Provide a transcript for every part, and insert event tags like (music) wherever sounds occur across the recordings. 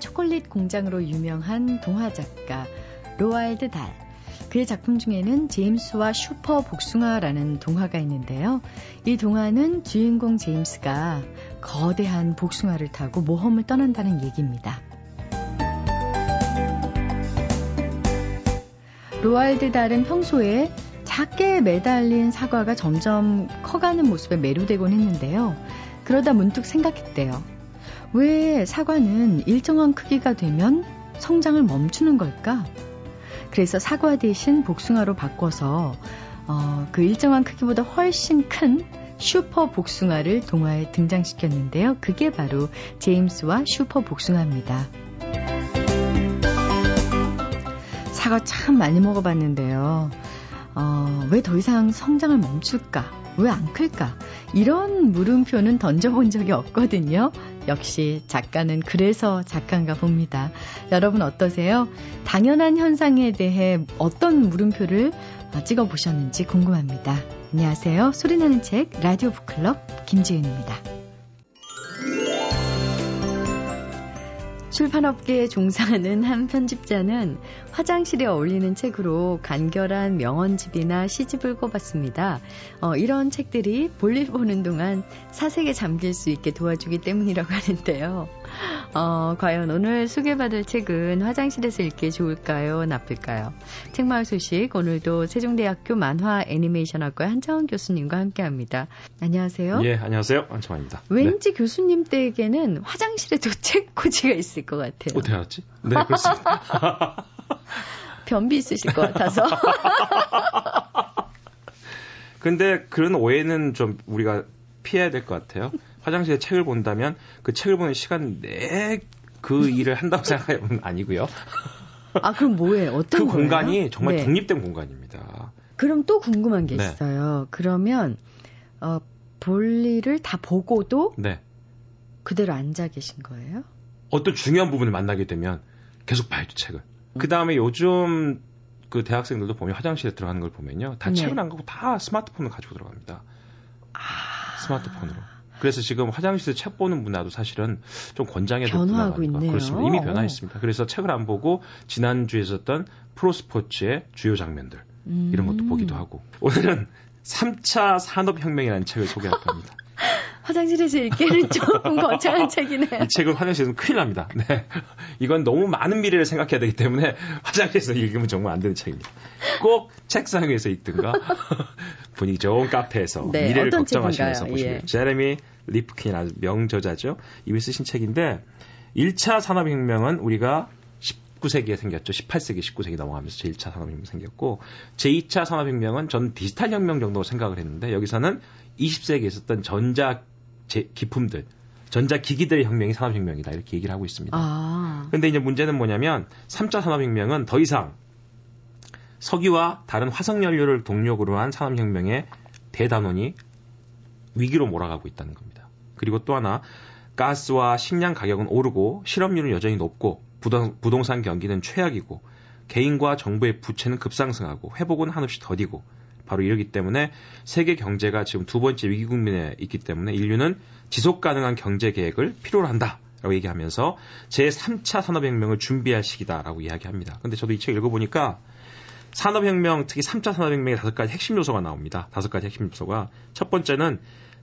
초콜릿 공장으로 유명한 동화 작가 로알드 달. 그의 작품 중에는 제임스와 슈퍼 복숭아라는 동화가 있는데요. 이 동화는 주인공 제임스가 거대한 복숭아를 타고 모험을 떠난다는 얘기입니다. 로알드 달은 평소에 작게 매달린 사과가 점점 커가는 모습에 매료되곤 했는데요. 그러다 문득 생각했대요. 왜 사과는 일정한 크기가 되면 성장을 멈추는 걸까? 그래서 사과 대신 복숭아로 바꿔서 어, 그 일정한 크기보다 훨씬 큰 슈퍼 복숭아를 동화에 등장시켰는데요. 그게 바로 제임스와 슈퍼 복숭아입니다. 사과 참 많이 먹어봤는데요. 어, 왜 더 이상 성장을 멈출까? 왜 안 클까? 이런 물음표는 던져본 적이 없거든요. 역시 작가는 그래서 작가인가 봅니다. 여러분 어떠세요? 당연한 현상에 대해 어떤 물음표를 찍어보셨는지 궁금합니다. 안녕하세요. 소리나는 책 라디오 북클럽 김지은입니다. 출판업계에 종사하는 한 편집자는 화장실에 어울리는 책으로 간결한 명언집이나 시집을 꼽았습니다. 어, 이런 책들이 볼일 보는 동안 사색에 잠길 수 있게 도와주기 때문이라고 하는데요. 어, 과연 오늘 소개받을 책은 화장실에서 읽기 좋을까요? 나쁠까요? 책마을 소식 오늘도 세종대학교 만화 애니메이션학과 한창원 교수님과 함께합니다. 안녕하세요. 예, 안녕하세요. 한창원입니다. 왠지 네. 교수님 댁에는 화장실에도 (laughs) 책 꽂이가 있을 것 같아요. 어떻게 알았지? 네, 그렇습니다. (laughs) 변비 있으실 것 같아서. (laughs) 근데 그런 오해는 좀 우리가 피해야 될 것 같아요. 화장실에 책을 본다면 그 책을 보는 시간 내 그 일을 한다고 (laughs) 생각하면 아니고요. 아 그럼 뭐예요? 어떤 그 거예요? 공간이 정말 네. 독립된 공간입니다. 그럼 또 궁금한 게 네. 있어요. 그러면 어, 볼일을 다 보고도 네. 그대로 앉아 계신 거예요? 어떤 중요한 부분을 만나게 되면 계속 봐야죠 책을. 음. 그 다음에 요즘 그 대학생들도 보면 화장실에 들어가는 걸 보면요, 다 네. 책을 안 가고 다 스마트폰을 가지고 들어갑니다. 아... 스마트폰으로. 그래서 지금 화장실에서 책 보는 문화도 사실은 좀 권장해도 변화하고 있네요. 그렇습니다. 이미 변화했습니다. 그래서 책을 안 보고 지난주에 있었던 프로스포츠의 주요 장면들 음. 이런 것도 보기도 하고 오늘은 3차 산업혁명이라는 책을 소개할 겁니다. (laughs) 화장실에서 읽기는 (laughs) 조금 거창한 책이네요. 이 책은 화장실에서 큰일 납니다. 네. 이건 너무 많은 미래를 생각해야 되기 때문에 화장실에서 읽으면 정말 안 되는 책입니다. 꼭 책상 위에서 읽든가 (laughs) 분위기 좋은 카페에서 네, 미래를 걱정하시면서? 보시면 예. 제레미 리프킨 아주 명저자죠. 이미 쓰신 책인데 1차 산업혁명은 우리가 19세기에 생겼죠. 18세기, 19세기 넘어가면서 제1차 산업혁명 이 생겼고 제2차 산업혁명은 전 디지털 혁명 정도로 생각을 했는데 여기서는 20세기에 있었던 전자 제, 기품들, 전자기기들의 혁명이 산업혁명이다. 이렇게 얘기를 하고 있습니다. 아. 근데 이제 문제는 뭐냐면 3차 산업혁명은 더 이상 석유와 다른 화석연료를 동력으로 한 산업혁명의 대단원이 위기로 몰아가고 있다는 겁니다. 그리고 또 하나 가스와 식량 가격은 오르고 실업률은 여전히 높고 부동, 부동산 경기는 최악이고 개인과 정부의 부채는 급상승하고 회복은 한없이 더디고 바로 이러기 때문에 세계 경제가 지금 두 번째 위기 국면에 있기 때문에 인류는 지속 가능한 경제 계획을 필요로 한다. 라고 얘기하면서 제3차 산업혁명을 준비할 시기다라고 이야기합니다. 근데 저도 이 책 읽어보니까 산업혁명, 특히 3차 산업혁명의 다섯 가지 핵심 요소가 나옵니다. 다섯 가지 핵심 요소가. 첫 번째는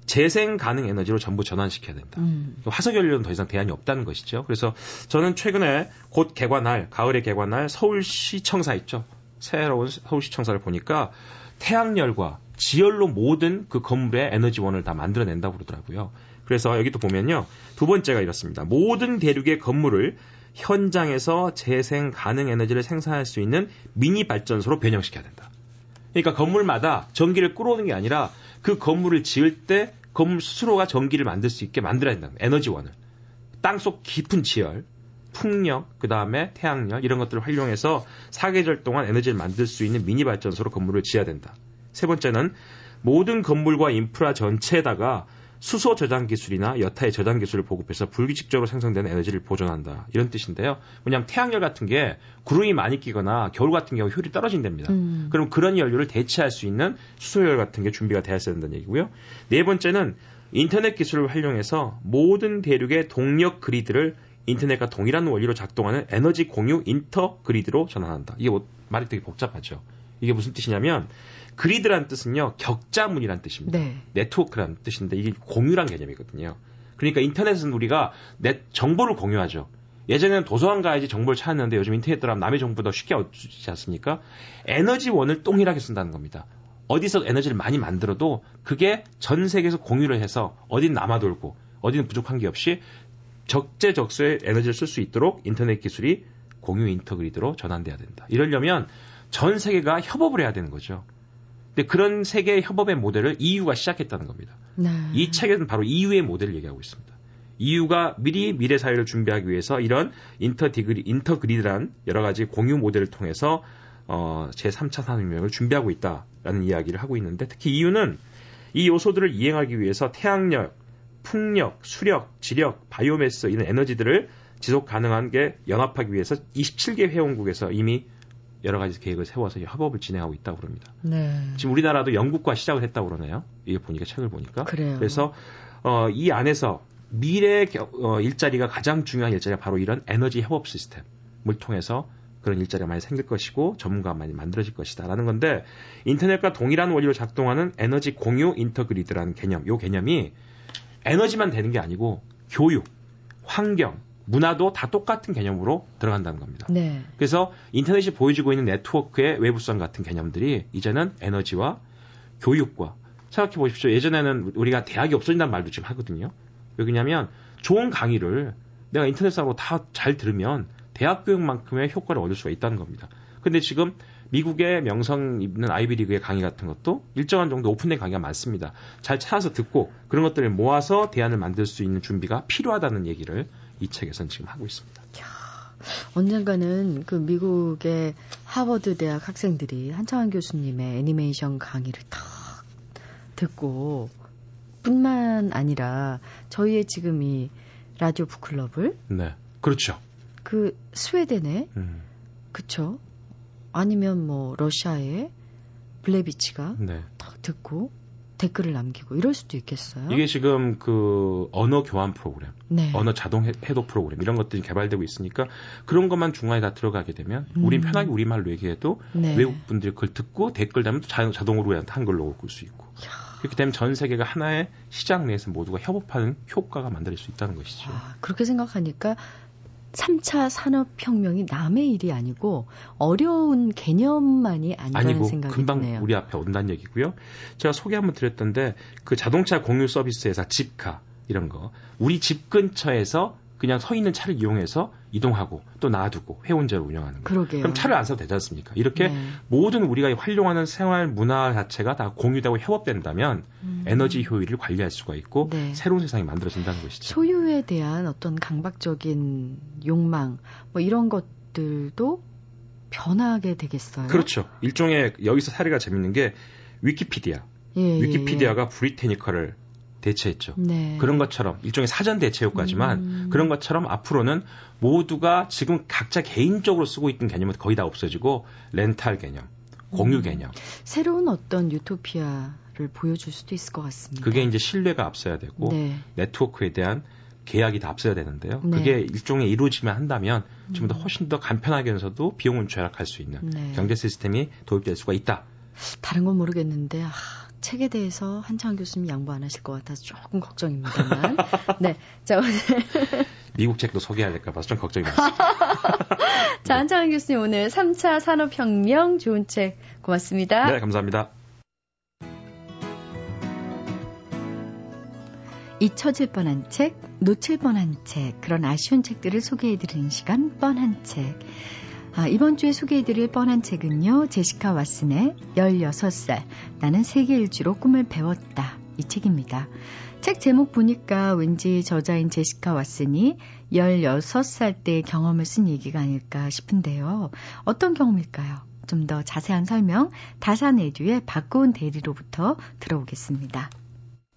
재생 가능 에너지로 전부 전환시켜야 된다. 음. 화석연료는 더 이상 대안이 없다는 것이죠. 그래서 저는 최근에 곧 개관할, 가을에 개관할 서울시청사 있죠. 새로운 서울시청사를 보니까 태양열과 지열로 모든 그 건물의 에너지원을 다 만들어낸다고 그러더라고요. 그래서 여기 또 보면요. 두 번째가 이렇습니다. 모든 대륙의 건물을 현장에서 재생 가능 에너지를 생산할 수 있는 미니 발전소로 변형시켜야 된다. 그러니까 건물마다 전기를 끌어오는 게 아니라 그 건물을 지을 때 건물 스스로가 전기를 만들 수 있게 만들어야 된다. 에너지원을. 땅속 깊은 지열, 풍력, 그 다음에 태양열 이런 것들을 활용해서 사계절 동안 에너지를 만들 수 있는 미니 발전소로 건물을 지어야 된다. 세 번째는 모든 건물과 인프라 전체에다가 수소 저장 기술이나 여타의 저장 기술을 보급해서 불규칙적으로 생성되는 에너지를 보존한다. 이런 뜻인데요. 왜냐하면 태양열 같은 게 구름이 많이 끼거나 겨울 같은 경우 효율이 떨어진답니다. 음. 그럼 그런 연료를 대체할 수 있는 수소열 같은 게 준비가 되어야 된다는 얘기고요. 네 번째는 인터넷 기술을 활용해서 모든 대륙의 동력 그리드를 인터넷과 동일한 원리로 작동하는 에너지 공유 인터 그리드로 전환한다. 이게 뭐, 말이 되게 복잡하죠. 이게 무슨 뜻이냐면 그리드란 뜻은요 격자문이란 뜻입니다. 네. 네트워크란 뜻인데 이게 공유란 개념이거든요. 그러니까 인터넷은 우리가 넷 정보를 공유하죠. 예전에는 도서관 가야지 정보를 찾았는데 요즘 인터넷 들어가면 남의 정보 더 쉽게 얻지 않습니까? 에너지원을 동일하게 쓴다는 겁니다. 어디서 에너지를 많이 만들어도 그게 전 세계에서 공유를 해서 어딘 남아 돌고 어디는 부족한 게 없이 적재적소에 에너지를 쓸 수 있도록 인터넷 기술이 공유 인터그리드로 전환돼야 된다. 이러려면 전 세계가 협업을 해야 되는 거죠. 근데 그런 세계 협업의 모델을 EU가 시작했다는 겁니다. 네. 이 책에는 바로 EU의 모델을 얘기하고 있습니다. EU가 미리 미래 사회를 준비하기 위해서 이런 인터디그리, 인터그리드란 여러 가지 공유 모델을 통해서 어, 제3차 산업혁명을 준비하고 있다라는 이야기를 하고 있는데 특히 EU는 이 요소들을 이행하기 위해서 태양력, 풍력, 수력, 지력, 바이오매스 이런 에너지들을 지속 가능한 게 연합하기 위해서 27개 회원국에서 이미 여러 가지 계획을 세워서 협업을 진행하고 있다고 그럽니다. 네. 지금 우리나라도 영국과 시작을 했다고 그러네요. 이게 보니까 책을 보니까. 그래요. 그래서 어, 이 안에서 미래 어, 일자리가 가장 중요한 일자리가 바로 이런 에너지 협업 시스템을 통해서 그런 일자리가 많이 생길 것이고 전문가가 많이 만들어질 것이다라는 건데 인터넷과 동일한 원리로 작동하는 에너지 공유 인터그리드라는 개념, 요 개념이 에너지만 되는 게 아니고 교육, 환경, 문화도 다 똑같은 개념으로 들어간다는 겁니다. 네. 그래서 인터넷이 보여주고 있는 네트워크의 외부성 같은 개념들이 이제는 에너지와 교육과 생각해 보십시오. 예전에는 우리가 대학이 없어진다는 말도 지금 하거든요. 왜냐하면 좋은 강의를 내가 인터넷상으로 다 잘 들으면 대학 교육만큼의 효과를 얻을 수가 있다는 겁니다. 근데 지금 미국의 명성 있는 아이비리그의 강의 같은 것도 일정한 정도 오픈된 강의가 많습니다. 잘 찾아서 듣고 그런 것들을 모아서 대안을 만들 수 있는 준비가 필요하다는 얘기를 이 책에서는 지금 하고 있습니다. 야, 언젠가는 그 미국의 하버드 대학 학생들이 한창환 교수님의 애니메이션 강의를 딱 듣고 뿐만 아니라 저희의 지금 이 라디오 북클럽을 네 그렇죠 그 스웨덴에 음. 그쵸 아니면 뭐 러시아의 블레비치가 네. 딱 듣고 댓글을 남기고 이럴 수도 있겠어요. 이게 지금 그 언어 교환 프로그램, 네. 언어 자동 해독 프로그램 이런 것들이 개발되고 있으니까 그런 것만 중간에 다 들어가게 되면 음. 우린 편하게 우리말로 얘기해도 네. 외국 분들이 그걸 듣고 댓글 달면 자, 자동으로 한글로 올 수 있고 야. 그렇게 되면 전 세계가 하나의 시장 내에서 모두가 협업하는 효과가 만들어질 수 있다는 것이죠. 아, 그렇게 생각하니까 3차 산업혁명이 남의 일이 아니고 어려운 개념만이 아니라는 아니고 생각이 금방 드네요. 우리 앞에 온다는 얘기고요. 제가 소개 한번 드렸던데 그 자동차 공유 서비스 회사 집카 이런 거 우리 집 근처에서 그냥 서 있는 차를 이용해서 이동하고 또 놔두고 회원제를 운영하는 거예요. 그럼 차를 안 사도 되지 않습니까? 이렇게 네. 모든 우리가 활용하는 생활 문화 자체가 다 공유되고 협업된다면 음. 에너지 효율을 관리할 수가 있고 네. 새로운 세상이 만들어진다는 것이죠. 소유에 대한 어떤 강박적인 욕망 뭐 이런 것들도 변하게 되겠어요. 그렇죠. 일종의 여기서 사례가 재밌는 게 위키피디아. 예, 예 위키피디아가 예, 예. 브리테니커를 대체했죠. 네. 그런 것처럼 일종의 사전 대체 효과지만 음. 그런 것처럼 앞으로는 모두가 지금 각자 개인적으로 쓰고 있던 개념은 거의 다 없어지고 렌탈 개념, 공유 음. 개념. 새로운 어떤 유토피아를 보여줄 수도 있을 것 같습니다. 그게 이제 신뢰가 앞서야 되고 네. 네트워크에 대한 계약이 다 앞서야 되는데요. 네. 그게 일종의 이루어지면 한다면 좀더 음. 훨씬 더 간편하게면서도 비용을 절약할 수 있는 네. 경제 시스템이 도입될 수가 있다. 다른 건 모르겠는데 아, 책에 대해서 한창 교수님 양보 안 하실 것 같아서 조금 걱정입니다만. (laughs) 네. 자, 오늘. (laughs) 미국 책도 소개해야 될까 봐서 좀 걱정이 많습니다. (laughs) 자, 한창 교수님 오늘 3차 산업혁명 좋은 책 고맙습니다. 네, 감사합니다. 잊혀질 뻔한 책, 놓칠 뻔한 책, 그런 아쉬운 책들을 소개해드리는 시간, 뻔한 책. 아, 이번 주에 소개해드릴 뻔한 책은요, 제시카 왓슨의 16살, 나는 세계 일주로 꿈을 배웠다. 이 책입니다. 책 제목 보니까 왠지 저자인 제시카 왓슨이 16살 때 경험을 쓴 얘기가 아닐까 싶은데요. 어떤 경험일까요? 좀 더 자세한 설명 다산 에듀의 박고은 대리로부터 들어보겠습니다.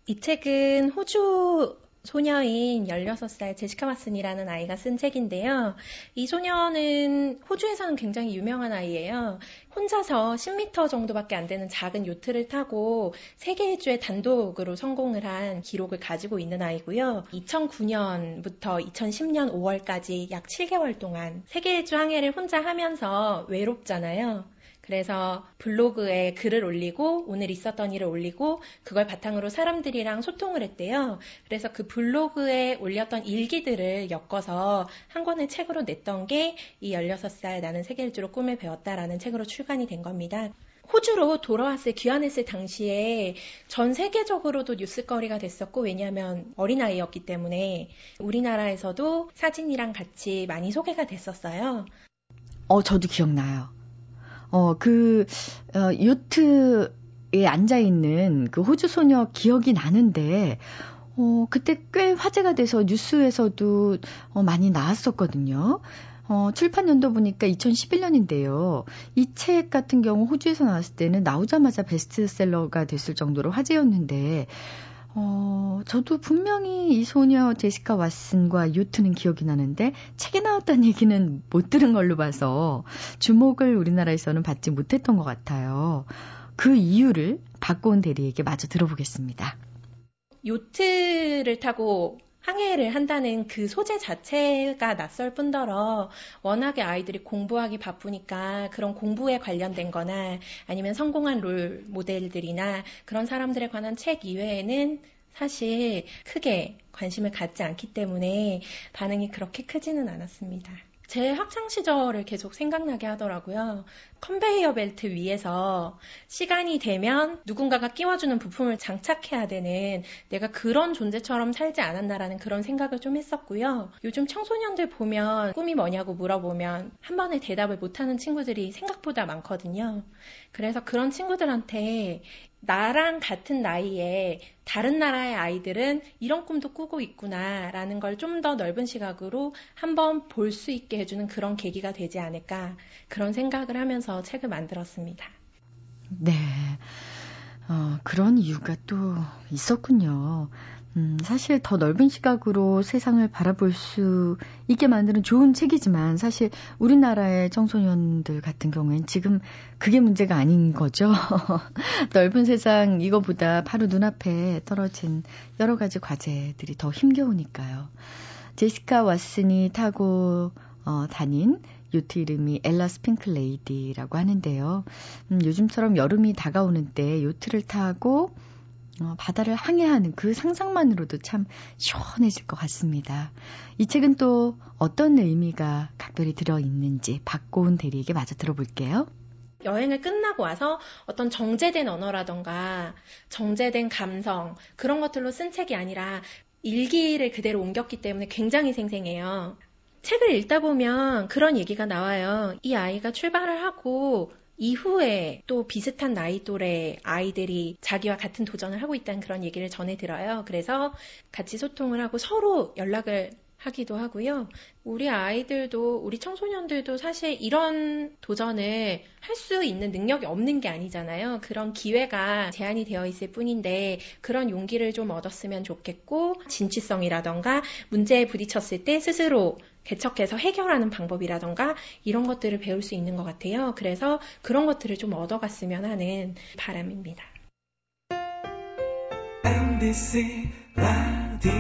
이 책은 호주 소녀인 16살 제시카 왓슨이라는 아이가 쓴 책인데요. 이 소녀는 호주에서는 굉장히 유명한 아이예요. 혼자서 10m 정도밖에 안 되는 작은 요트를 타고 세계 일주에 단독으로 성공을 한 기록을 가지고 있는 아이고요. 2009년부터 2010년 5월까지 약 7개월 동안 세계 일주 항해를 혼자 하면서 외롭잖아요. 그래서 블로그에 글을 올리고 오늘 있었던 일을 올리고 그걸 바탕으로 사람들이랑 소통을 했대요. 그래서 그 블로그에 올렸던 일기들을 엮어서 한 권의 책으로 냈던 게 이 16살 나는 세계일주로 꿈을 배웠다라는 책으로 출간이 된 겁니다. 호주로 돌아왔을 귀환했을 당시에 전 세계적으로도 뉴스거리가 됐었고 왜냐하면 어린아이였기 때문에 우리나라에서도 사진이랑 같이 많이 소개가 됐었어요. 어, 저도 기억나요. 어, 그, 어, 요트에 앉아있는 그 호주 소녀 기억이 나는데, 어, 그때 꽤 화제가 돼서 뉴스에서도 어, 많이 나왔었거든요. 어, 출판 연도 보니까 2011년인데요. 이 책 같은 경우 호주에서 나왔을 때는 나오자마자 베스트셀러가 됐을 정도로 화제였는데, 어, 저도 분명히 이 소녀 제시카 왓슨과 요트는 기억이 나는데 책에 나왔다는 얘기는 못 들은 걸로 봐서 주목을 우리나라에서는 받지 못했던 것 같아요. 그 이유를 박고은 대리에게 마저 들어보겠습니다. 요트를 타고 항해를 한다는 그 소재 자체가 낯설 뿐더러 워낙에 아이들이 공부하기 바쁘니까 그런 공부에 관련된 거나 아니면 성공한 롤 모델들이나 그런 사람들에 관한 책 이외에는 사실 크게 관심을 갖지 않기 때문에 반응이 그렇게 크지는 않았습니다. 제 학창 시절을 계속 생각나게 하더라고요. 컨베이어 벨트 위에서 시간이 되면 누군가가 끼워주는 부품을 장착해야 되는 내가 그런 존재처럼 살지 않았나라는 그런 생각을 좀 했었고요. 요즘 청소년들 보면 꿈이 뭐냐고 물어보면 한 번에 대답을 못하는 친구들이 생각보다 많거든요. 그래서 그런 친구들한테 나랑 같은 나이에 다른 나라의 아이들은 이런 꿈도 꾸고 있구나라는 걸 좀 더 넓은 시각으로 한번 볼 수 있게 해주는 그런 계기가 되지 않을까 그런 생각을 하면서 책을 만들었습니다. 네. 어, 그런 이유가 또 있었군요. 음, 사실 더 넓은 시각으로 세상을 바라볼 수 있게 만드는 좋은 책이지만 사실 우리나라의 청소년들 같은 경우엔 지금 그게 문제가 아닌 거죠. (laughs) 넓은 세상 이거보다 바로 눈앞에 떨어진 여러 가지 과제들이 더 힘겨우니까요. 제시카 왓슨이 타고 어, 다닌 요트 이름이 엘라스 핑크 레이디라고 하는데요. 음, 요즘처럼 여름이 다가오는 때 요트를 타고 어, 바다를 항해하는 그 상상만으로도 참 시원해질 것 같습니다. 이 책은 또 어떤 의미가 각별히 들어있는지 박고은 대리에게 마저 들어볼게요. 여행을 끝나고 와서 어떤 정제된 언어라던가 정제된 감성 그런 것들로 쓴 책이 아니라 일기를 그대로 옮겼기 때문에 굉장히 생생해요. 책을 읽다 보면 그런 얘기가 나와요. 이 아이가 출발을 하고 이후에 또 비슷한 나이 또래 아이들이 자기와 같은 도전을 하고 있다는 그런 얘기를 전해 들어요. 그래서 같이 소통을 하고 서로 연락을 하기도 하고요. 우리 아이들도, 우리 청소년들도 사실 이런 도전을 할 수 있는 능력이 없는 게 아니잖아요. 그런 기회가 제한이 되어 있을 뿐인데 그런 용기를 좀 얻었으면 좋겠고, 진취성이라던가 문제에 부딪혔을 때 스스로 개척해서 해결하는 방법이라던가 이런 것들을 배울 수 있는 것 같아요. 그래서 그런 것들을 좀 얻어갔으면 하는 바람입니다. MBC 라디오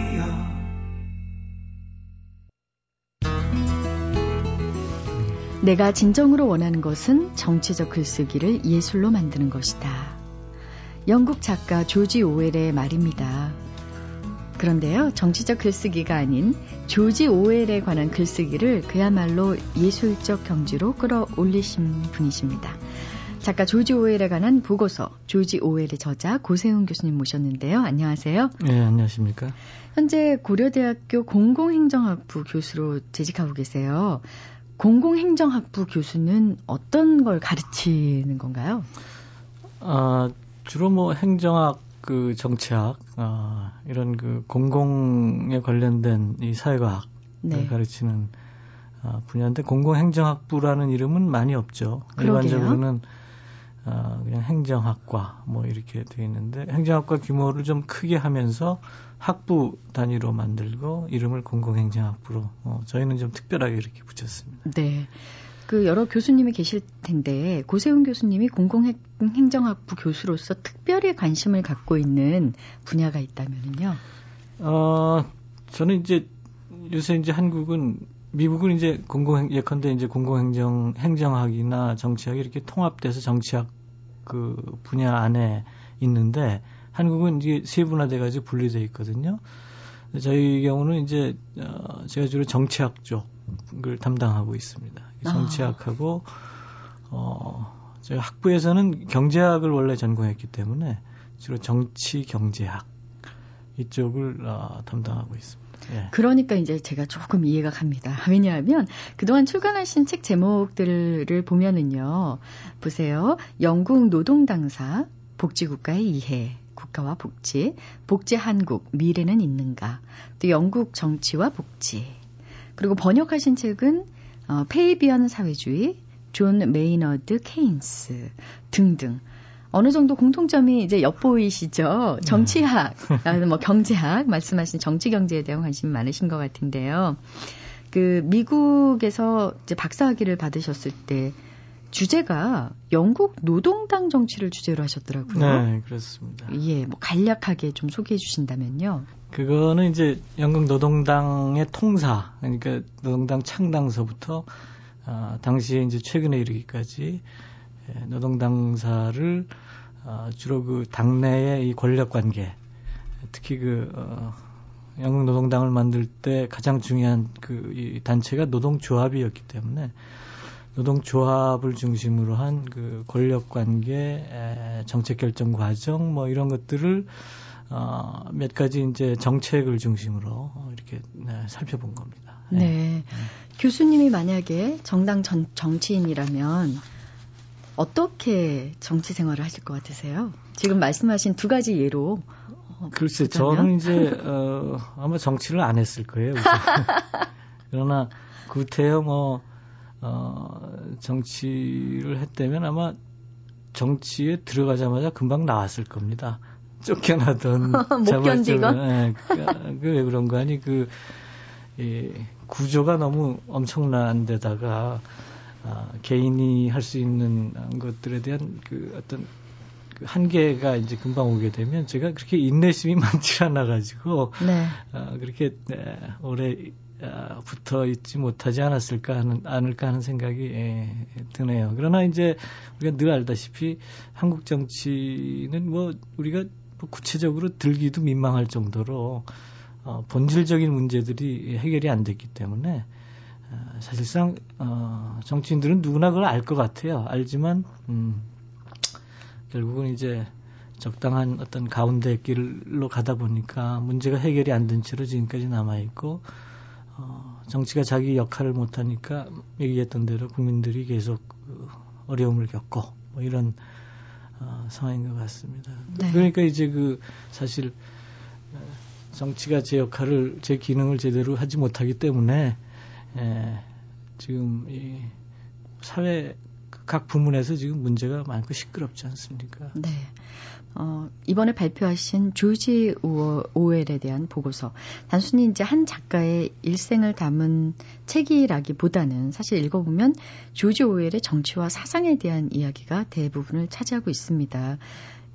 내가 진정으로 원하는 것은 정치적 글쓰기를 예술로 만드는 것이다. 영국 작가 조지 오웰의 말입니다. 그런데요, 정치적 글쓰기가 아닌 조지 오웰에 관한 글쓰기를 그야말로 예술적 경지로 끌어올리신 분이십니다. 작가 조지 오웰에 관한 보고서, 조지 오웰의 저자 고세훈 교수님 모셨는데요. 안녕하세요. 네, 안녕하십니까. 현재 고려대학교 공공행정학부 교수로 재직하고 계세요. 공공행정학부 교수는 어떤 걸 가르치는 건가요? 아, 주로 뭐 행정학, 그 정치학, 아, 이런 그 공공에 관련된 이 사회과학을 네. 가르치는 아, 분야인데 공공행정학부라는 이름은 많이 없죠. 그러게요. 일반적으로는 어, 그냥 행정학과 뭐 이렇게 되어 있는데 행정학과 규모를 좀 크게 하면서 학부 단위로 만들고 이름을 공공행정학부로 어, 저희는 좀 특별하게 이렇게 붙였습니다. 네. 그 여러 교수님이 계실 텐데 고세훈 교수님이 공공행정학부 교수로서 특별히 관심을 갖고 있는 분야가 있다면요. 어, 저는 이제 요새 이제 한국은 미국은 이제 공공 예컨대 이제 공공행정 행정학이나 정치학이 이렇게 통합돼서 정치학 그 분야 안에 있는데 한국은 이제 세분화돼 가지고 분리돼 있거든요. 저희 경우는 이제 어, 제가 주로 정치학 쪽을 담당하고 있습니다. 아. 정치학하고 어 저희 학부에서는 경제학을 원래 전공했기 때문에 주로 정치 경제학 이쪽을 어, 담당하고 있습니다. 예. 그러니까 이제 제가 조금 이해가 갑니다. (laughs) 왜냐하면 그동안 출간하신 책 제목들을 보면은요. 보세요. 영국 노동당사, 복지국가의 이해, 국가와 복지, 복지 한국, 미래는 있는가, 또 영국 정치와 복지, 그리고 번역하신 책은 어, 페이비언 사회주의, 존 메이너드 케인스 등등. 어느 정도 공통점이 이제 엿보이시죠? 정치학, (laughs) 네. 뭐 경제학, 말씀하신 정치 경제에 대한 관심이 많으신 것 같은데요. 그 미국에서 이제 박사학위를 받으셨을 때 주제가 영국 노동당 정치를 주제로 하셨더라고요. 네, 그렇습니다. 예, 뭐 간략하게 좀 소개해 주신다면요. 그거는 이제 영국 노동당의 통사, 그러니까 노동당 창당서부터 어, 당시에 이제 최근에 이르기까지 예, 노동당사를 어, 주로 그 당내의 이 권력 관계, 특히 그 어, 영국 노동당을 만들 때 가장 중요한 그 이 단체가 노동조합이었기 때문에 노동조합을 중심으로 한 그 권력 관계, 정책 결정 과정 뭐 이런 것들을 어, 몇 가지 이제 정책을 중심으로 이렇게 네, 살펴본 겁니다. 네. 네. 교수님이 만약에 정당 전, 정치인이라면 어떻게 정치 생활을 하실 것 같으세요? 지금 말씀하신 두 가지 예로. 어, 글쎄, 보자면? 저는 이제, 어, (laughs) 아마 정치를 안 했을 거예요. (laughs) 그러나, 구태여 뭐, 어, 정치를 했다면 아마 정치에 들어가자마자 금방 나왔을 겁니다. 쫓겨나던 (laughs) 못 견디건 예, 그왜 그런 거 아니 그 이, 구조가 너무 엄청난 데다가 아, 개인이 할 수 있는 것들에 대한 그 어떤 그 한계가 이제 금방 오게 되면 제가 그렇게 인내심이 (laughs) 많지 않아 가지고 네. 아, 그렇게 네, 오래 아, 붙어 있지 못하지 않았을까 하는 않을까 하는 생각이 예, 드네요. 그러나 이제 우리가 늘 알다시피 한국 정치는 뭐 우리가 뭐 구체적으로 들기도 민망할 정도로 어, 본질적인 문제들이 해결이 안 됐기 때문에 어, 사실상 어, 정치인들은 누구나 그걸 알 것 같아요. 알지만 음, 결국은 이제 적당한 어떤 가운데 길로 가다 보니까 문제가 해결이 안 된 채로 지금까지 남아 있고 어, 정치가 자기 역할을 못하니까 얘기했던 대로 국민들이 계속 그 어려움을 겪고 뭐 이런 어, 상황인 것 같습니다. 네. 그러니까 이제 그 사실 어, 정치가 제 역할을 제 기능을 제대로 하지 못하기 때문에 에, 지금 이 사회 각 부문에서 지금 문제가 많고 시끄럽지 않습니까? 네. 어, 이번에 발표하신 조지 오웰에 대한 보고서. 단순히 이제 한 작가의 일생을 담은 책이라기보다는 사실 읽어보면 조지 오웰의 정치와 사상에 대한 이야기가 대부분을 차지하고 있습니다.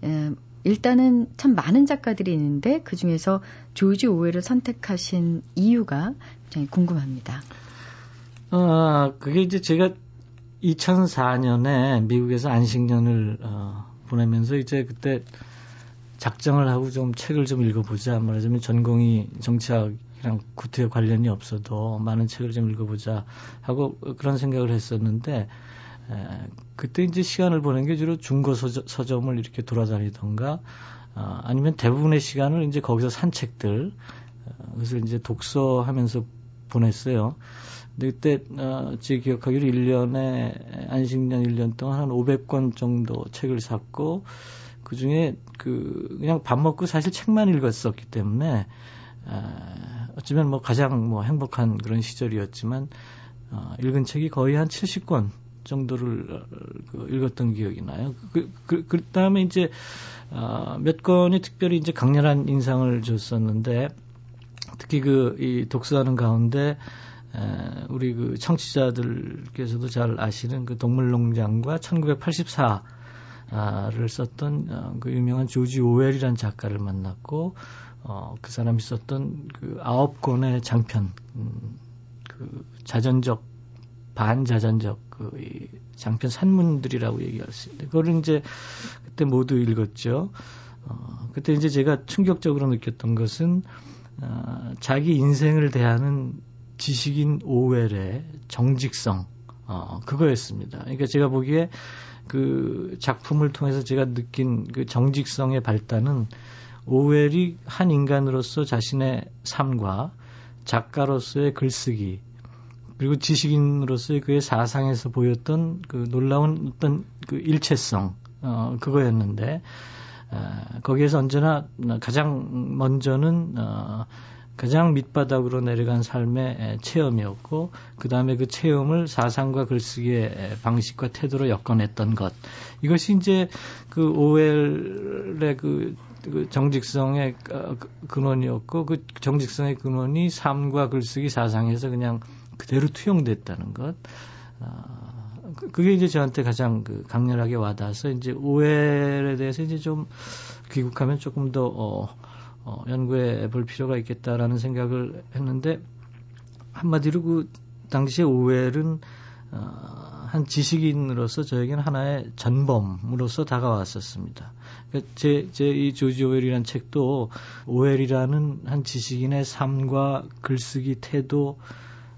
에, 일단은 참 많은 작가들이 있는데 그 중에서 조지 오웰을 선택하신 이유가 굉장히 궁금합니다. 어, 그게 이제 제가 2004년에 미국에서 안식년을 어, 보내면서 이제 그때 작정을 하고 좀 책을 좀 읽어보자. 말하자면 전공이 정치학이랑 구태여 관련이 없어도 많은 책을 좀 읽어보자 하고 그런 생각을 했었는데 에, 그때 이제 시간을 보낸 게 주로 중고 서점, 을 이렇게 돌아다니던가 어, 아니면 대부분의 시간을 이제 거기서 산 책들 어, 그래서 이제 독서하면서 보냈어요. 근데 그때 어, 제 기억하기로 1년에 안식년 1년 동안 한 500권 정도 책을 샀고 그 중에 그 그냥 밥 먹고 사실 책만 읽었었기 때문에 어, 어쩌면 뭐 가장 뭐 행복한 그런 시절이었지만 어, 읽은 책이 거의 한 70권 정도를 그 읽었던 기억이 나요. 그, 그, 그 다음에 이제, 어, 몇 권이 특별히 이제 강렬한 인상을 줬었는데, 특히 그, 이 독서하는 가운데, 에, 우리 그 청취자들께서도 잘 아시는 그 동물농장과 1984, 를 썼던 어, 그 유명한 조지 오웰이라는 작가를 만났고 어, 그 사람이 썼던 그 아홉 권의 장편 음, 그 자전적 반자전적 그이 장편 산문들이라고 얘기할 수 있는데 그걸 이제 그때 모두 읽었죠. 어, 그때 이제 제가 충격적으로 느꼈던 것은 어, 자기 인생을 대하는 지식인 오웰의 정직성 어, 그거였습니다. 그러니까 제가 보기에 그 작품을 통해서 제가 느낀 그 정직성의 발단은 오웰이 한 인간으로서 자신의 삶과 작가로서의 글쓰기 그리고 지식인으로서의 그의 사상에서 보였던 그 놀라운 어떤 그 일체성 어 그거였는데 어, 거기에서 언제나 가장 먼저는 어 가장 밑바닥으로 내려간 삶의 체험이었고 그 다음에 그 체험을 사상과 글쓰기의 방식과 태도로 엮어냈던 것 이것이 이제 그 오웰의 그, 그 정직성의 어, 그 근원이었고 그 정직성의 근원이 삶과 글쓰기 사상에서 그냥 그대로 투영됐다는 것. 아, 그, 그게 이제 저한테 가장 그 강렬하게 와닿아서 이제 오웰에 대해서 이제 좀 귀국하면 조금 더 어, 어, 연구해 볼 필요가 있겠다라는 생각을 했는데 한마디로 그 당시에 오웰은 어, 한 지식인으로서 저에게는 하나의 전범으로서 다가왔었습니다. 그러니까 제, 제 이 조지 오웰이라는 책도 오웰이라는 한 지식인의 삶과 글쓰기 태도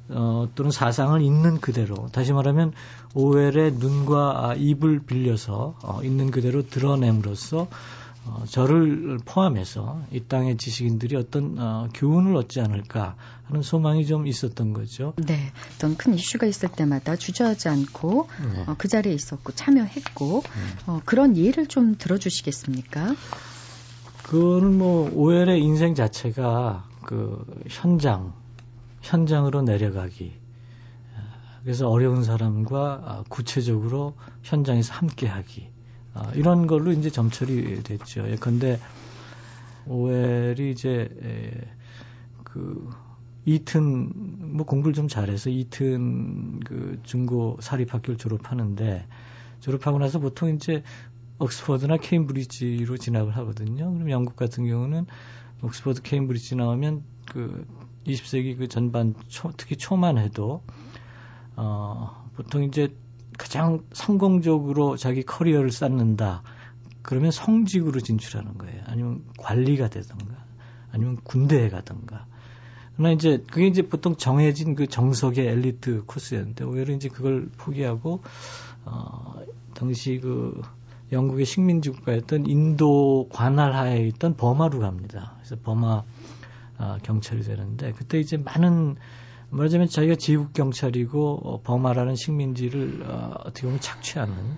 어, 또는 사상을 있는 그대로 다시 말하면 오웰의 눈과 입을 빌려서 어, 있는 그대로 드러냄으로써 어, 저를 포함해서 이 땅의 지식인들이 어떤 어, 교훈을 얻지 않을까 하는 소망이 좀 있었던 거죠. 네, 어떤 큰 이슈가 있을 때마다 주저하지 않고 네. 어, 그 자리에 있었고 참여했고 네. 어, 그런 예를 좀 들어주시겠습니까? 그거는 뭐 오웰의 인생 자체가 그 현장, 현장으로 내려가기. 그래서 어려운 사람과 아, 구체적으로 현장에서 함께하기. 아, 이런 걸로 이제 점철이 됐죠. 예컨대 오웰이 이제 에, 그 이튼 뭐 공부를 좀 잘해서 이튼 그 중고 사립학교를 졸업하는데 졸업하고 나서 보통 이제 옥스퍼드나 케임브리지로 진학을 하거든요. 그럼 영국 같은 경우는 옥스퍼드, 케임브리지 나오면 그 20세기 그 전반 초, 특히 초만 해도 어 보통 이제 가장 성공적으로 자기 커리어를 쌓는다. 그러면 성직으로 진출하는 거예요. 아니면 관리가 되던가, 아니면 군대에 가던가. 그러나 이제 그게 이제 보통 정해진 그 정석의 엘리트 코스였는데 오히려 이제 그걸 포기하고 어 당시 그 영국의 식민지 국가였던 인도 관할 하에 있던 버마로 갑니다. 그래서 버마 어, 경찰이 되는데 그때 이제 많은 말하자면 자기가 지국 경찰이고 어, 버마라는 식민지를 어, 어떻게 보면 착취하는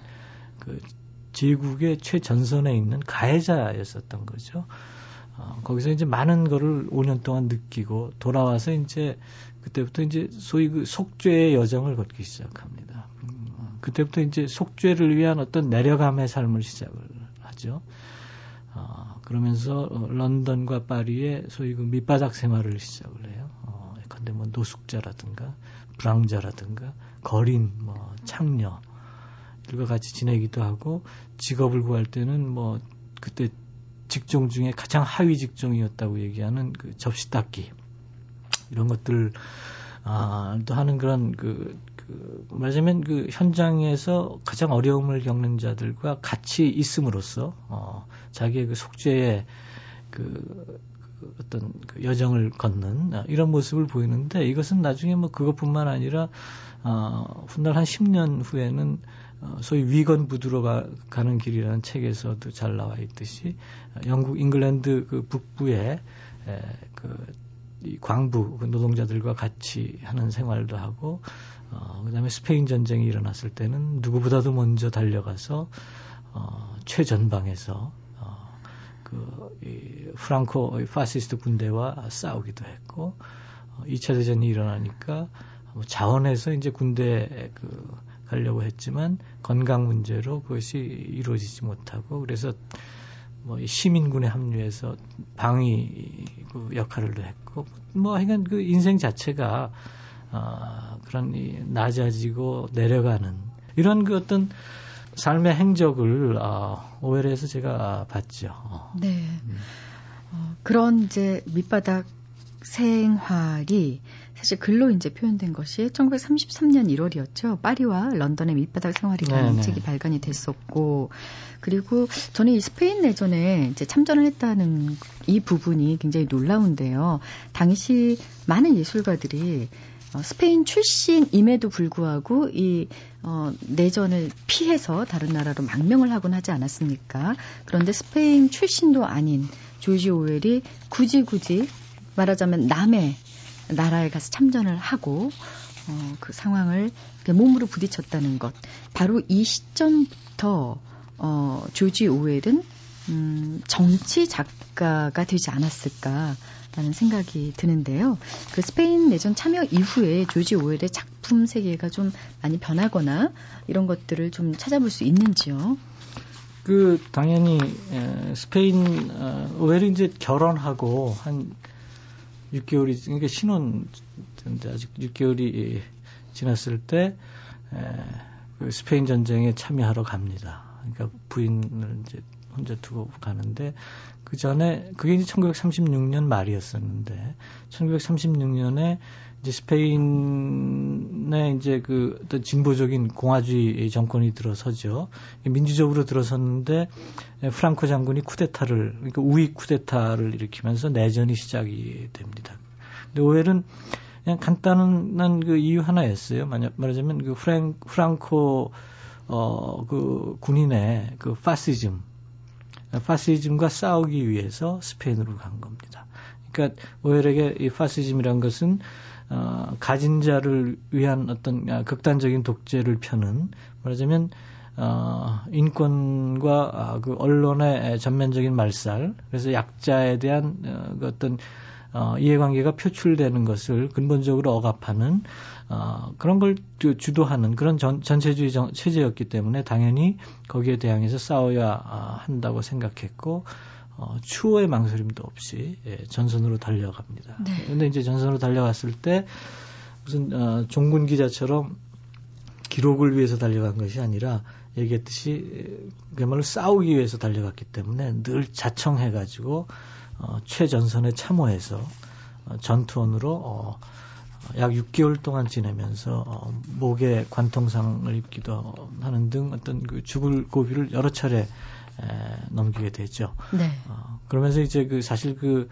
그 제국의 최전선에 있는 가해자였었던 거죠. 어, 거기서 이제 많은 거를 5년 동안 느끼고 돌아와서 이제 그때부터 이제 소위 그 속죄의 여정을 걷기 시작합니다. 음, 그때부터 이제 속죄를 위한 어떤 내려감의 삶을 시작을 하죠. 어, 그러면서 어, 런던과 파리의 소위 그 밑바닥 생활을 시작을 해요. 근데 뭐 노숙자라든가 불황자라든가 거린 뭐 창녀 들과 같이 지내기도 하고 직업을 구할 때는 뭐 그때 직종 중에 가장 하위 직종이었다고 얘기하는 그 접시 닦기 이런 것들 아, 또 하는 그런 그, 그 말하자면 그 현장에서 가장 어려움을 겪는 자들과 같이 있음으로써 어, 자기의 그 속죄의 그 어떤 그 여정을 걷는 아, 이런 모습을 보이는데 이것은 나중에 뭐 그것뿐만 아니라 어, 훗날 한 10년 후에는 어, 소위 위건 부두로 가, 가는 길이라는 책에서도 잘 나와 있듯이 어, 영국 잉글랜드 그 북부에 에, 그이 광부 그 노동자들과 같이 하는 생활도 하고 어, 그다음에 스페인 전쟁이 일어났을 때는 누구보다도 먼저 달려가서 어, 최전방에서 그, 이 프랑코 파시스트 군대와 싸우기도 했고, 어, 2차 대전이 일어나니까 뭐 자원에서 이제 군대 그 가려고 했지만 건강 문제로 그것이 이루어지지 못하고 그래서 뭐 시민군에 합류해서 방위 그 역할을 했고 뭐 하여간 그 인생 자체가 어, 그런 이 낮아지고 내려가는 이런 그 어떤 삶의 행적을 어, 오해해서 제가 봤죠. 네. 음. 어, 그런 이제 밑바닥 생활이 사실 글로 이제 표현된 것이 1933년 1월이었죠. 파리와 런던의 밑바닥 생활이라는 네네. 책이 발간이 됐었고, 그리고 저는 이 스페인 내전에 이제 참전을 했다는 이 부분이 굉장히 놀라운데요. 당시 많은 예술가들이 어, 스페인 출신임에도 불구하고 이 어, 내전을 피해서 다른 나라로 망명을 하곤 하지 않았습니까? 그런데 스페인 출신도 아닌 조지 오웰이 굳이 굳이 말하자면 남의 나라에 가서 참전을 하고 어, 그 상황을 몸으로 부딪혔다는 것. 바로 이 시점부터 어, 조지 오웰은 음, 정치 작가가 되지 않았을까 라는 생각이 드는데요. 그 스페인 내전 참여 이후에 조지 오웰의 작품 세계가 좀 많이 변하거나 이런 것들을 좀 찾아볼 수 있는지요? 그 당연히 에, 스페인 어, 오웰이 이제 결혼하고 한 6개월이 그러니까 신혼 아직 6개월이 지났을 때 에, 그 스페인 전쟁에 참여하러 갑니다. 그러니까 부인을 이제 혼자 두고 가는데 그 전에 그게 이제 1936년 말이었었는데 1936년에 이제 스페인에 이제 그 어떤 진보적인 공화주의 정권이 들어서죠. 민주적으로 들어섰는데 프랑코 장군이 쿠데타를 그러니까 우익 쿠데타를 일으키면서 내전이 시작이 됩니다. 근데 오웰은 그냥 간단한 그 이유 하나였어요. 만약 말하자면 그 프랑, 프랑코 어, 그 군인의 그 파시즘, 파시즘과 싸우기 위해서 스페인으로 간 겁니다. 그러니까 오웰에게 이 파시즘이란 것은 어, 가진 자를 위한 어떤 아, 극단적인 독재를 펴는 말하자면 어, 인권과 아, 그 언론의 전면적인 말살, 그래서 약자에 대한 어, 그 어떤 어, 이해관계가 표출되는 것을 근본적으로 억압하는 어, 그런 걸 주도하는 그런 전, 전체주의 정, 체제였기 때문에 당연히 거기에 대항해서 싸워야 어, 한다고 생각했고 어, 추호의 망설임도 없이 예, 전선으로 달려갑니다. 네. 근데 이제 전선으로 달려갔을 때 무슨 어, 종군 기자처럼 기록을 위해서 달려간 것이 아니라 얘기했듯이 그야말로 싸우기 위해서 달려갔기 때문에 늘 자청해가지고 어, 최전선에 참호해서 어, 전투원으로 어, 약 6개월 동안 지내면서 어, 목에 관통상을 입기도 하는 등 어떤 그 죽을 고비를 여러 차례 에, 넘기게 되죠. 네. 어, 그러면서 이제 그 사실 그,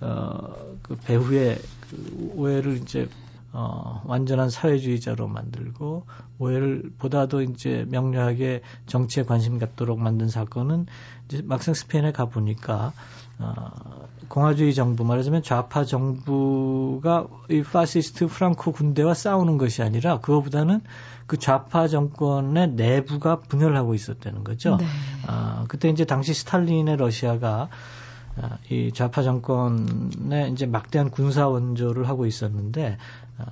어, 그 배후의 그 오해를 이제 어, 완전한 사회주의자로 만들고 오해를 보다도 이제 명료하게 정치에 관심 갖도록 만든 사건은 이제 막상 스페인에 가 보니까 어, 공화주의 정부 말하자면 좌파 정부가 이 파시스트 프랑코 군대와 싸우는 것이 아니라 그거보다는 그 좌파 정권의 내부가 분열하고 있었다는 거죠. 네. 아, 그때 이제 당시 스탈린의 러시아가 아, 이 좌파 정권에 이제 막대한 군사 원조를 하고 있었는데 아,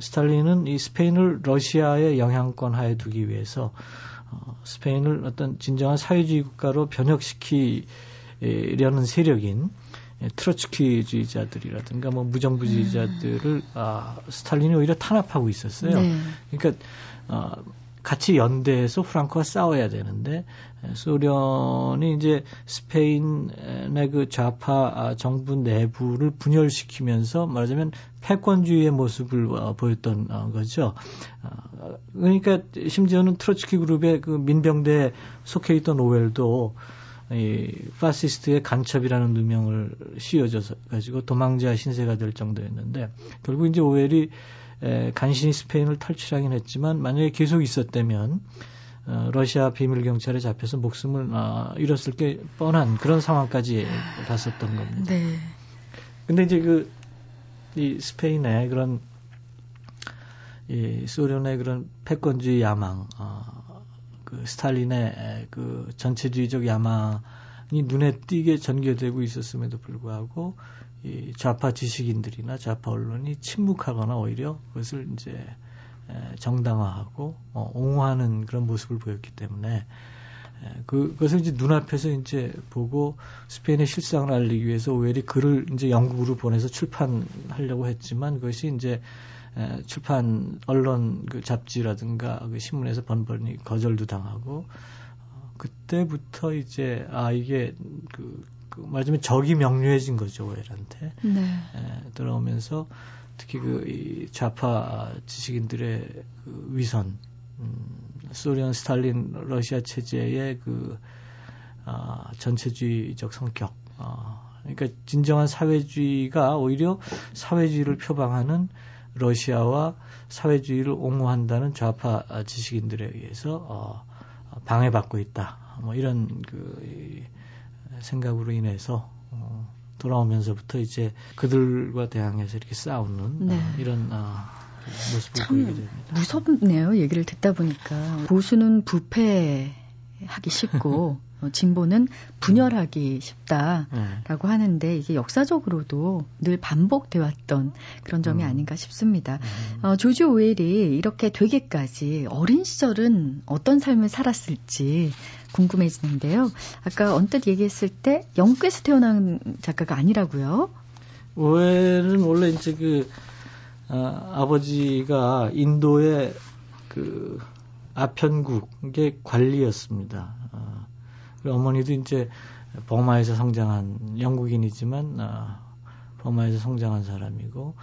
스탈린은 이 스페인을 러시아의 영향권 하에 두기 위해서 어, 스페인을 어떤 진정한 사회주의 국가로 변혁시키 려는 세력인 예, 트로츠키주의자들이라든가 뭐 무정부주의자들을 아, 스탈린이 오히려 탄압하고 있었어요. 네. 그러니까 어, 같이 연대해서 프랑크와 싸워야 되는데 소련이 이제 스페인의 그 좌파 아, 정부 내부를 분열시키면서 말하자면 패권주의의 모습을 어, 보였던 어, 거죠. 어, 그러니까 심지어는 트로츠키 그룹의 그 민병대에 속해 있던 오웰도 이 파시스트의 간첩이라는 누명을 씌워줘서 가지고 도망자 신세가 될 정도였는데 결국 이제 오웰이 에, 간신히 스페인을 탈출하긴 했지만 만약에 계속 있었다면 어, 러시아 비밀 경찰에 잡혀서 목숨을 어, 잃었을 게 뻔한 그런 상황까지 갔었던 겁니다. 네. 근데 이제 그 이 스페인의 그런 이 소련의 그런 패권주의 야망, 어, 그 스탈린의 그 전체주의적 야망이 눈에 띄게 전개되고 있었음에도 불구하고 이 좌파 지식인들이나 좌파 언론이 침묵하거나 오히려 그것을 이제 정당화하고 어, 옹호하는 그런 모습을 보였기 때문에 그, 그것을 이제 눈앞에서 이제 보고 스페인의 실상을 알리기 위해서 오웰이 글을 이제 영국으로 보내서 출판하려고 했지만 그것이 이제 에, 출판 언론 그 잡지라든가 그 신문에서 번번이 거절도 당하고 어, 그때부터 이제 아 이게 그, 그 말하자면 적이 명료해진 거죠 오웰한테 네. 에, 들어오면서 특히 그 이 좌파 지식인들의 그 위선 음, 소련 스탈린 러시아 체제의 그 아, 전체주의적 성격. 아, 그러니까 진정한 사회주의가 오히려 사회주의를 표방하는 러시아와 사회주의를 옹호한다는 좌파 지식인들에 의해서 어, 방해받고 있다. 뭐 이런 그 생각으로 인해서 어, 돌아오면서부터 이제 그들과 대항해서 이렇게 싸우는 네. 어, 이런 어, 모습을 보이게 됩니다. 무섭네요. 얘기를 듣다 보니까 보수는 부패하기 쉽고 어, (laughs) 진보는 분열하기 쉽다라고 네. 하는데 이게 역사적으로도 늘 반복돼 왔던 그런 점이 음. 아닌가 싶습니다. 음. 어, 조지 오웰이 이렇게 되기까지 어린 시절은 어떤 삶을 살았을지 궁금해지는데요. 아까 언뜻 얘기했을 때 영국에서 태어난 작가가 아니라고요? 오웰은 원래 이제 그 아, 아버지가 인도의 그 아편국의 관리였습니다. 아, 어머니도 이제 버마에서 성장한 영국인이지만 아, 버마에서 성장한 사람이고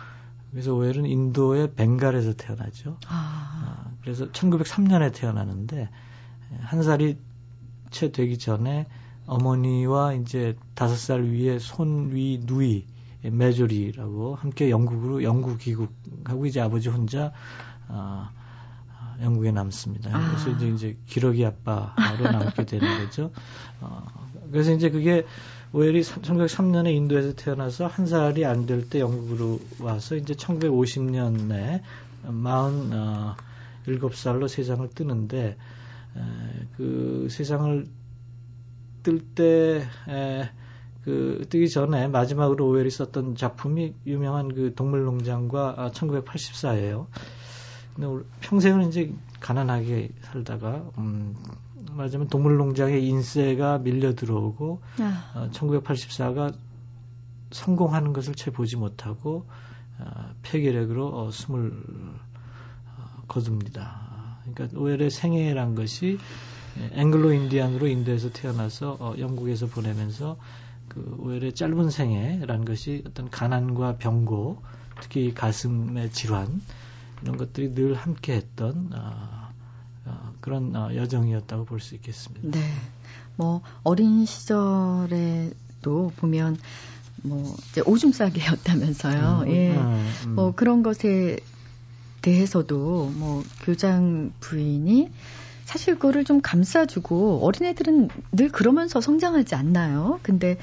그래서 오웰은 인도의 벵갈에서 태어나죠. 아. 아, 그래서 1903년에 태어나는데 한 살이 채 되기 전에 어머니와 이제 다섯 살 위에 손위 누이 메조리라고 함께 영국으로 영국 귀국하고 이제 아버지 혼자 어, 영국에 남습니다. 아. 그래서 이제 이제 기러기 아빠로 남게 되는 (laughs) 거죠. 어, 그래서 이제 그게 오웰이 1903년에 인도에서 태어나서 한 살이 안 될 때 영국으로 와서 이제 1950년에 47살로 세상을 뜨는데 에, 그 세상을 뜰때 그 뜨기 전에 마지막으로 오웰이 썼던 작품이 유명한 그 동물농장과 1984예요. 아, 근데 평생은 이제 가난하게 살다가 음 말하자면 동물농장에 인세가 밀려 들어오고 아. 어, 1984가 성공하는 것을 채 보지 못하고 어, 폐결핵으로 어, 숨을 어, 거둡니다. 그러니까 오웰의 생애란 것이 앵글로 인디안으로 인도에서 태어나서 어, 영국에서 보내면서 그 오히려 짧은 생애라는 것이 어떤 가난과 병고, 특히 가슴의 질환 이런 것들이 늘 함께했던 어, 어, 그런 어, 여정이었다고 볼 수 있겠습니다. 네, 뭐 어린 시절에도 보면 뭐 이제 오줌 싸개였다면서요. 음, 예, 음, 음. 뭐 그런 것에 대해서도 뭐 교장 부인이 사실 그거를 좀 감싸주고 어린애들은 늘 그러면서 성장하지 않나요? 근데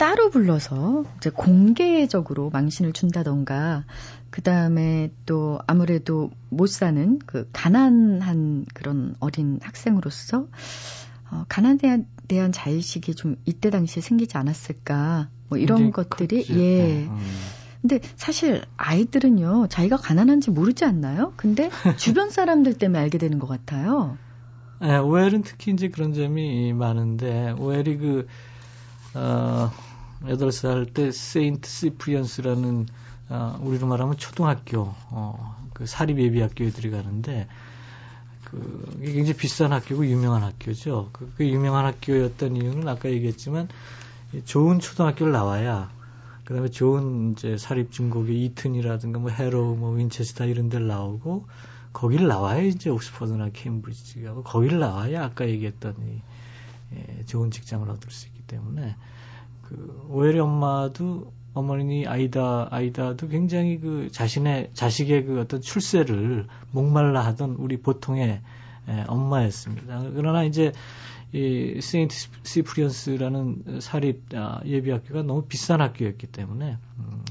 따로 불러서 이제 공개적으로 망신을 준다던가 그 다음에 또 아무래도 못 사는 그 가난한 그런 어린 학생으로서 어, 가난에 대한, 대한 자의식이 좀 이때 당시에 생기지 않았을까 뭐 이런 것들이 컸지. 예. 음. 근데 사실 아이들은요, 자기가 가난한지 모르지 않나요? 근데 주변 사람들 때문에 알게 되는 것 같아요. 네, 오웰은 특히 이제 그런 점이 많은데, 오웰이 그, 어, 8살 때 세인트 시프리언스라는, 어, 우리로 말하면 초등학교, 어, 그 사립 예비 학교에 들어가는데, 그, 굉장히 비싼 학교고 유명한 학교죠. 그, 그 유명한 학교였던 이유는 아까 얘기했지만, 좋은 초등학교를 나와야 그다음에 좋은 이제 사립 중고교 이튼이라든가 뭐 해로우 뭐 윈체스터 이런 데를 나오고 거기를 나와야 이제 옥스퍼드나 케임브리지가 거기를 나와야 아까 얘기했던 이 예, 좋은 직장을 얻을 수 있기 때문에 그 오웰의 엄마도 어머니 아이다 아이다도 굉장히 그 자신의 자식의 그 어떤 출세를 목말라 하던 우리 보통의 예, 엄마였습니다. 그러나 이제 이 세인트 시프리언스라는 사립 아, 예비학교가 너무 비싼 학교였기 때문에 음,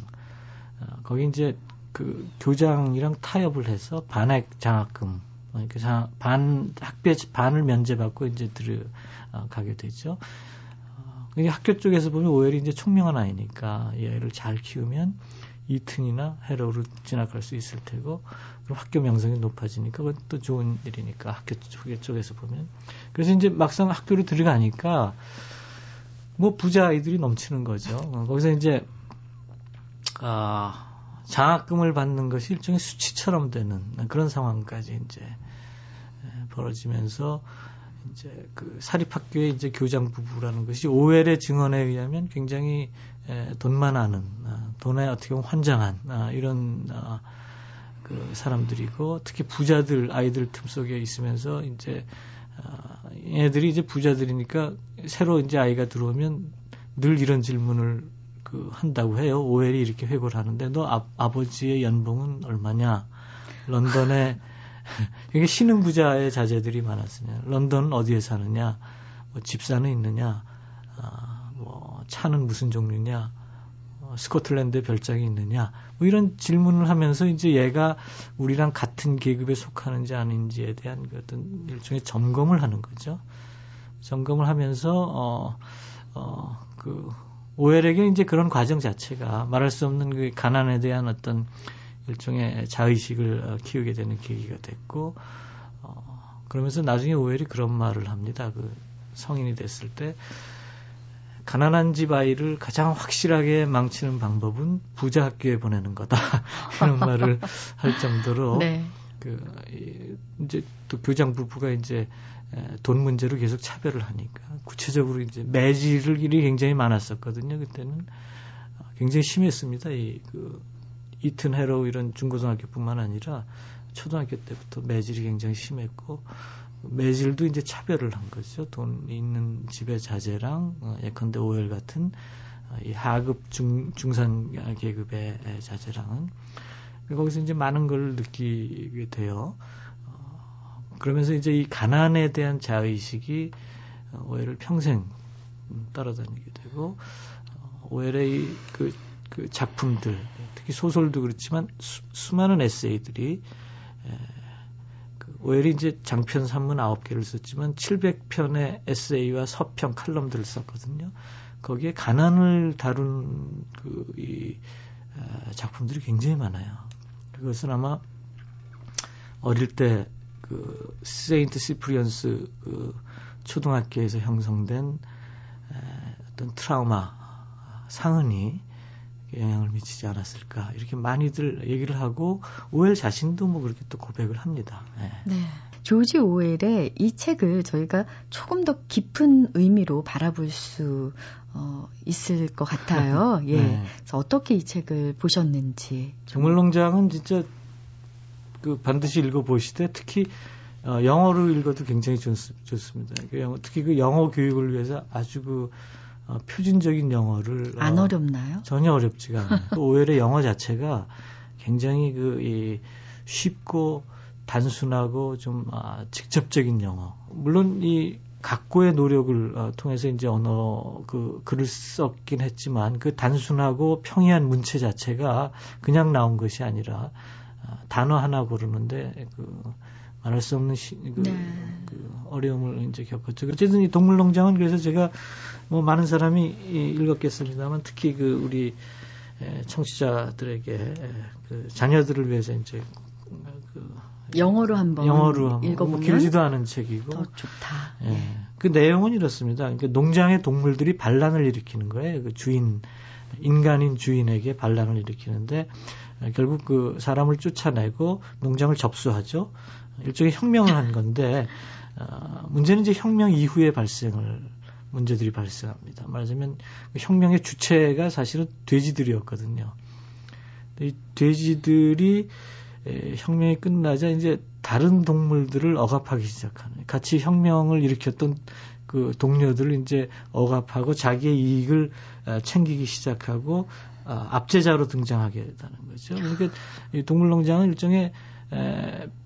아, 거기 이제 그 교장이랑 타협을 해서 반액 장학금 그러니까 반 학비 반을 면제받고 이제 들어가게 되죠. 어, 학교 쪽에서 보면 오열이 이제 총명한 아이니까 이 아이를 잘 키우면 이튼이나 해로로 진학할 수 있을 테고 그럼 학교 명성이 높아지니까 또 좋은 일이니까 학교 쪽에서 보면 그래서 이제 막상 학교로 들어가니까 뭐 부자 아이들이 넘치는 거죠. 어, 거기서 이제 아 장학금을 받는 것이 일종의 수치처럼 되는 그런 상황까지 이제 벌어지면서 이제 그 사립학교의 이제 교장 부부라는 것이 오웰의 증언에 의하면 굉장히 에, 돈만 아는 아, 돈에 어떻게 보면 환장한 아, 이런 아, 그 사람들이고 특히 부자들 아이들 틈 속에 있으면서 이제 아, 애들이 이제 부자들이니까 새로 이제 아이가 들어오면 늘 이런 질문을 그 한다고 해요. 오웰이 이렇게 회고를 하는데 너 아, 아버지의 연봉은 얼마냐? 런던에 (laughs) (laughs) 이게 신흥 부자의 자제들이 많았으냐. 런던은 어디에 사느냐? 뭐 집사는 있느냐? 아, 뭐 차는 무슨 종류냐? 어, 스코틀랜드에 별장이 있느냐? 뭐 이런 질문을 하면서 이제 얘가 우리랑 같은 계급에 속하는지 아닌지에 대한 그 어떤 일종의 점검을 하는 거죠. 점검을 하면서 어, 어, 그 오웰에게 이제 그런 과정 자체가 말할 수 없는 그 가난에 대한 어떤 일종의 자의식을 어, 키우게 되는 계기가 됐고 어, 그러면서 나중에 오웰이 그런 말을 합니다. 그 성인이 됐을 때 가난한 집 아이를 가장 확실하게 망치는 방법은 부자 학교에 보내는 거다 (laughs) 이런 말을 할 정도로 네. 그 이제 또 교장 부부가 이제 돈 문제로 계속 차별을 하니까 구체적으로 이제 매질을 일이 굉장히 많았었거든요. 그때는 어, 굉장히 심했습니다. 이그 이튼 해로 이런 중고등학교뿐만 아니라 초등학교 때부터 매질이 굉장히 심했고 매질도 이제 차별을 한 거죠. 돈 있는 집의 자제랑 어, 예컨대 오열 같은 어, 이 하급 중 중산 계급의 자제랑은 거기서 이제 많은 걸 느끼게 돼요. 그러면서 이제 이 가난에 대한 자의식이 어, 오해를 평생 따라다니게 되고 어, 오해의 그, 그 작품들 소설도 그렇지만 수, 많은 에세이들이 에, 그 오웰이 이제 장편 산문 9개를 썼지만 700편의 에세이와 서평 칼럼들을 썼거든요. 거기에 가난을 다룬 그이 작품들이 굉장히 많아요. 그것은 아마 어릴 때 그 세인트 시프리언스 그 초등학교에서 형성된 에, 어떤 트라우마 상흔이 영향을 미치지 않았을까 이렇게 많이들 얘기를 하고 오웰 자신도 뭐 그렇게 또 고백을 합니다. 네. 네. 조지 오웰의 이 책을 저희가 조금 더 깊은 의미로 바라볼 수 어, 있을 것 같아요. (laughs) 예. 네. 그래서 어떻게 이 책을 보셨는지. 정물농장은 진짜 그 반드시 읽어보시되 특히 어, 영어로 읽어도 굉장히 좋, 습니다 그 특히 그 영어 교육을 위해서 아주 그 어, 표준적인 영어를 안 어, 렵나요 전혀 어렵지가 않아요. 그 오히려 영어 자체가 굉장히 그 이, 쉽고 단순하고 좀 아, 직접적인 영어. 물론 이 각고의 노력을 어, 통해서 이제 언어 그 글을 썼긴 했지만 그 단순하고 평이한 문체 자체가 그냥 나온 것이 아니라 단어 하나 고르는데 그 말할 수 없는 시, 그, 네. 그 어려움을 이제 겪었죠. 어쨌든 이 동물농장은 그래서 제가 뭐 많은 사람이 읽었겠습니다만 특히 그 우리 청취자들에게 그 자녀들을 위해서 이제 그 영어로 한번 영어로 한번 읽어보면 길지도 않은 책이고 더 좋다. 예. 네. 그 내용은 이렇습니다. 그러니까 농장의 동물들이 반란을 일으키는 거예요. 그 주인 인간인 주인에게 반란을 일으키는데 결국 그 사람을 쫓아내고 농장을 접수하죠. 일종의 혁명을 한 건데 어, 문제는 이제 혁명 이후에 발생을 문제들이 발생합니다. 말하자면 그 혁명의 주체가 사실은 돼지들이었거든요. 이 돼지들이 에, 혁명이 끝나자 이제 다른 동물들을 억압하기 시작하는 같이 혁명을 일으켰던 그 동료들을 이제 억압하고 자기의 이익을 어, 챙기기 시작하고 어, 압제자로 등장하게 되는 거죠. 그러니까 이 동물농장은 일종의 에,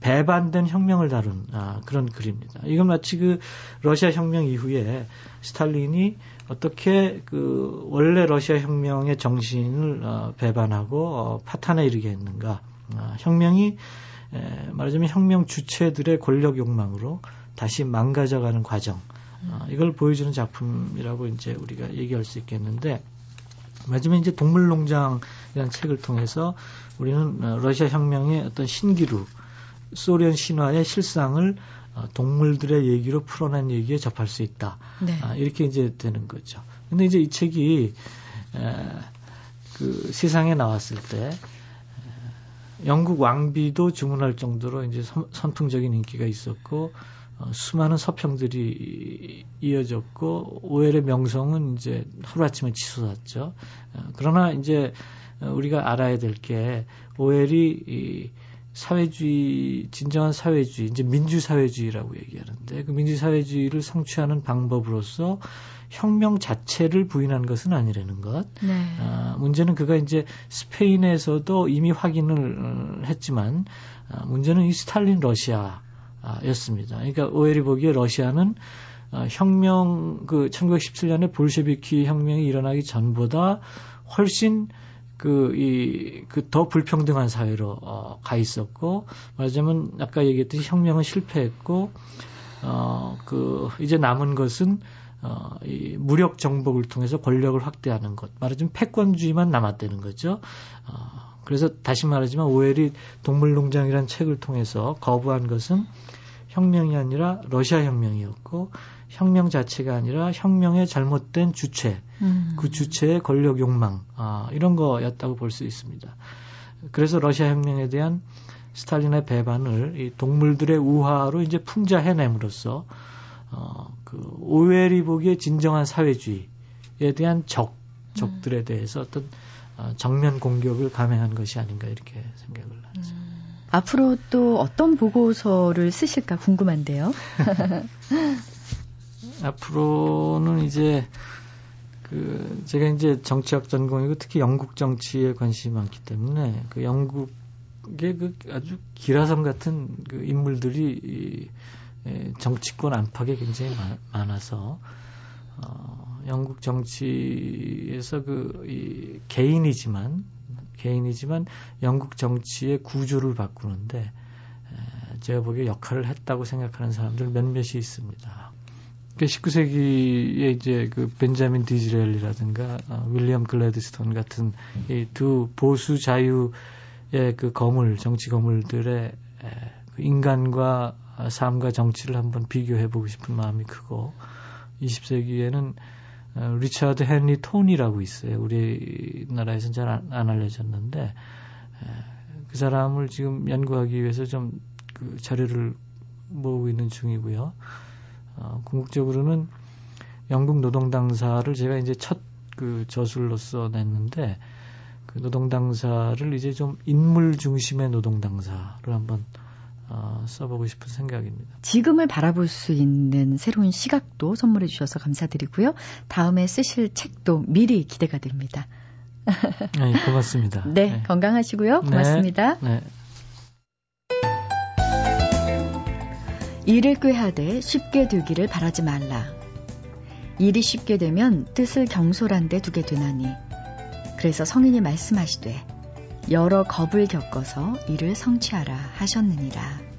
배반된 혁명을 다룬 아, 그런 글입니다. 이건 마치 그 러시아 혁명 이후에 스탈린이 어떻게 그 원래 러시아 혁명의 정신을 어, 배반하고 어, 파탄에 이르게 했는가. 아, 혁명이 에, 말하자면 혁명 주체들의 권력 욕망으로 다시 망가져가는 과정. 아, 이걸 보여주는 작품이라고 이제 우리가 얘기할 수 있겠는데 마지막에 이제 동물농장 이런 책을 통해서 우리는 어, 러시아 혁명의 어떤 신기루, 소련 신화의 실상을 어, 동물들의 얘기로 풀어낸 얘기에 접할 수 있다. 네. 아, 이렇게 이제 되는 거죠. 근데 이제 이 책이 에, 그 세상에 나왔을 때 영국 왕비도 주문할 정도로 이제 선, 선풍적인 인기가 있었고 어, 수많은 서평들이 이어졌고 오엘의 명성은 이제 하루아침에 치솟았죠. 어, 그러나 이제 우리가 알아야 될 게 오엘이 이 사회주의 진정한 사회주의 이제 민주사회주의라고 얘기하는데 그 민주사회주의를 성취하는 방법으로서 혁명 자체를 부인한 것은 아니라는 것. 네. 아, 문제는 그가 이제 스페인에서도 이미 확인을 어, 했지만 아, 문제는 이 스탈린 러시아였습니다. 그러니까 오해리 보기에 러시아는 어, 혁명 그 1917년에 볼셰비키 혁명이 일어나기 전보다 훨씬 그, 이, 그 더 불평등한 사회로, 어, 가 있었고, 말하자면, 아까 얘기했듯이 혁명은 실패했고, 어, 그, 이제 남은 것은, 어, 이 무력 정복을 통해서 권력을 확대하는 것. 말하자면 패권주의만 남았다는 거죠. 어, 그래서 다시 말하지만 오웰이 동물농장이라는 책을 통해서 거부한 것은 혁명이 아니라 러시아 혁명이었고 혁명 자체가 아니라 혁명의 잘못된 주체, 음. 그 주체의 권력 욕망 아, 이런 거였다고 볼 수 있습니다. 그래서 러시아 혁명에 대한 스탈린의 배반을 이 동물들의 우화로 이제 풍자해냄으로써 어, 그 오웰이 보기에 진정한 사회주의에 대한 적, 적들에 대해서 어떤 어, 정면 공격을 감행한 것이 아닌가 이렇게 생각을 하죠. 음. 앞으로 또 어떤 보고서를 쓰실까 궁금한데요. (laughs) 앞으로는 이제 그 제가 이제 정치학 전공이고 특히 영국 정치에 관심이 많기 때문에 그 영국의 그 아주 기라성 같은 그 인물들이 이 정치권 안팎에 굉장히 많아서 어, 영국 정치에서 그 이 개인이지만 개인이지만 영국 정치의 구조를 바꾸는데 에, 제가 보기에 역할을 했다고 생각하는 사람들 몇몇이 있습니다. 그 19세기에 이제 그 벤자민 디즈렐이라든가 어, 윌리엄 글래드스톤 같은 이 두 보수 자유의 그 거물 정치 거물들의 에, 그 인간과 삶과 정치를 한번 비교해 보고 싶은 마음이 크고 20세기에는 어, 리차드 헨리 톤이라고 있어요. 우리나라에서는 잘 안 알려졌는데 그 사람을 지금 연구하기 위해서 좀 그 자료를 모으고 있는 중이고요. 어, 궁극적으로는 영국 노동당사를 제가 이제 첫 그 저술로서 냈는데 그 노동당사를 이제 좀 인물 중심의 노동당사를 한번 어, 써보고 싶은 생각입니다. 지금을 바라볼 수 있는 새로운 시각도 선물해 주셔서 감사드리고요. 다음에 쓰실 책도 미리 기대가 됩니다. (laughs) 네, 고맙습니다. 네, 네. 건강하시고요. 네. 고맙습니다. 네, 네. 일을 꾀하되 쉽게 되기를 바라지 말라. 일이 쉽게 되면 뜻을 경솔한데 두게 되나니. 그래서 성인이 말씀하시되 여러 겁을 겪어서 이를 성취하라 하셨느니라.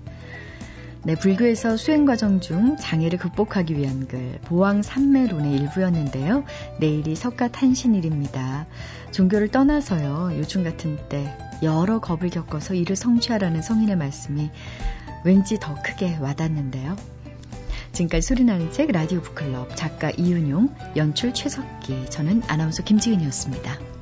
네, 불교에서 수행 과정 중 장애를 극복하기 위한 글 보왕 삼매론의 일부였는데요. 내일이 석가 탄신일입니다. 종교를 떠나서요. 요즘 같은 때 여러 겁을 겪어서 이를 성취하라는 성인의 말씀이 왠지 더 크게 와닿는데요. 지금까지 소리나는 책 라디오 북클럽 작가 이윤용, 연출 최석기, 저는 아나운서 김지은이었습니다.